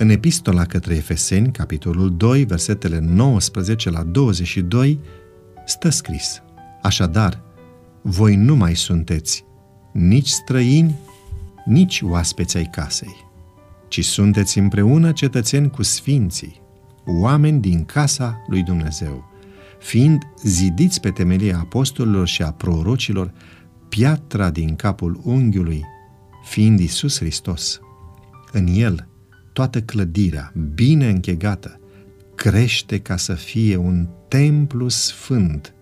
În epistola către Efeseni, capitolul 2, versetele 19 la 22, stă scris Așadar, voi nu mai sunteți nici străini, nici oaspeți ai casei, ci sunteți împreună cetățeni cu sfinții, oameni din casa lui Dumnezeu, fiind zidiți pe temelia apostolilor și a prorocilor, piatra din capul unghiului, fiind Isus Hristos. În El, toată clădirea, bine închegată, crește ca să fie un templu sfânt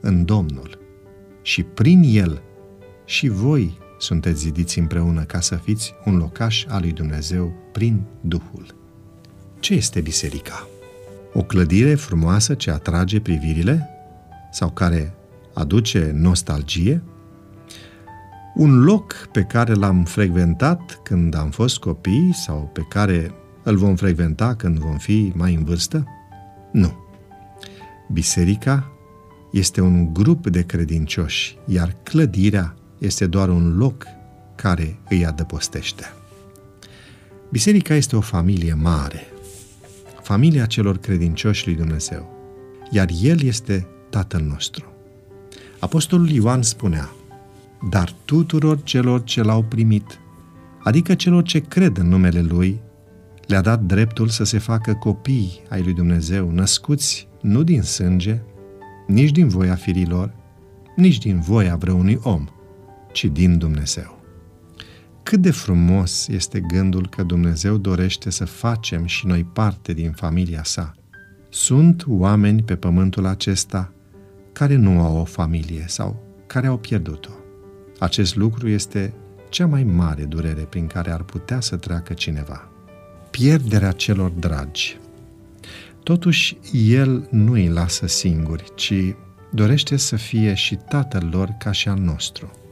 în Domnul. Și prin El și voi sunteți zidiți împreună ca să fiți un locaș al lui Dumnezeu prin Duhul. Ce este biserica? O clădire frumoasă ce atrage privirile sau care aduce nostalgie? Un loc pe care l-am frecventat când am fost copii sau pe care îl vom frecventa când vom fi mai în vârstă? Nu. Biserica este un grup de credincioși, iar clădirea este doar un loc care îi adăpostește. Biserica este o familie mare, familia celor credincioși lui Dumnezeu, iar El este Tatăl nostru. Apostolul Ioan spunea, dar tuturor celor ce l-au primit, adică celor ce cred în numele Lui, le-a dat dreptul să se facă copii ai lui Dumnezeu, născuți nu din sânge, nici din voia firilor, nici din voia vreunui om, ci din Dumnezeu. Cât de frumos este gândul că Dumnezeu dorește să facem și noi parte din familia sa. Sunt oameni pe pământul acesta care nu au o familie sau care au pierdut-o. Acest lucru este cea mai mare durere prin care ar putea să treacă cineva. Pierderea celor dragi. Totuși, El nu îi lasă singuri, ci dorește să fie și Tatăl lor ca și al nostru –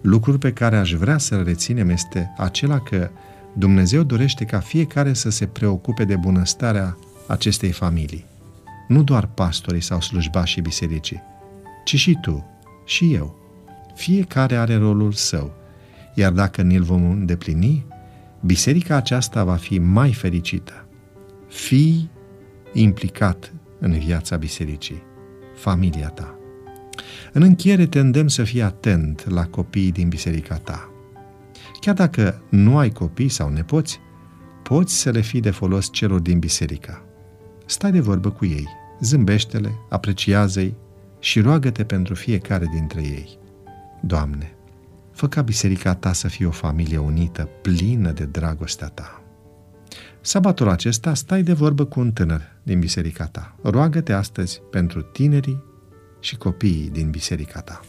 Lucrul pe care aș vrea să-l reținem este acela că Dumnezeu dorește ca fiecare să se preocupe de bunăstarea acestei familii. Nu doar pastorii sau slujbașii bisericii, ci și tu, și eu. Fiecare are rolul său, iar dacă ni-l vom îndeplini, biserica aceasta va fi mai fericită. Fii implicat în viața bisericii, familia ta. În încheiere te îndemn să fii atent la copiii din biserica ta. Chiar dacă nu ai copii sau nepoți, poți să le fii de folos celor din biserică. Stai de vorbă cu ei, zâmbește-le, apreciază-i și roagă-te pentru fiecare dintre ei. Doamne, fă ca biserica ta să fie o familie unită, plină de dragostea ta. Sabatul acesta stai de vorbă cu un tânăr din biserica ta. Roagă-te astăzi pentru tinerii și copiii din biserica ta.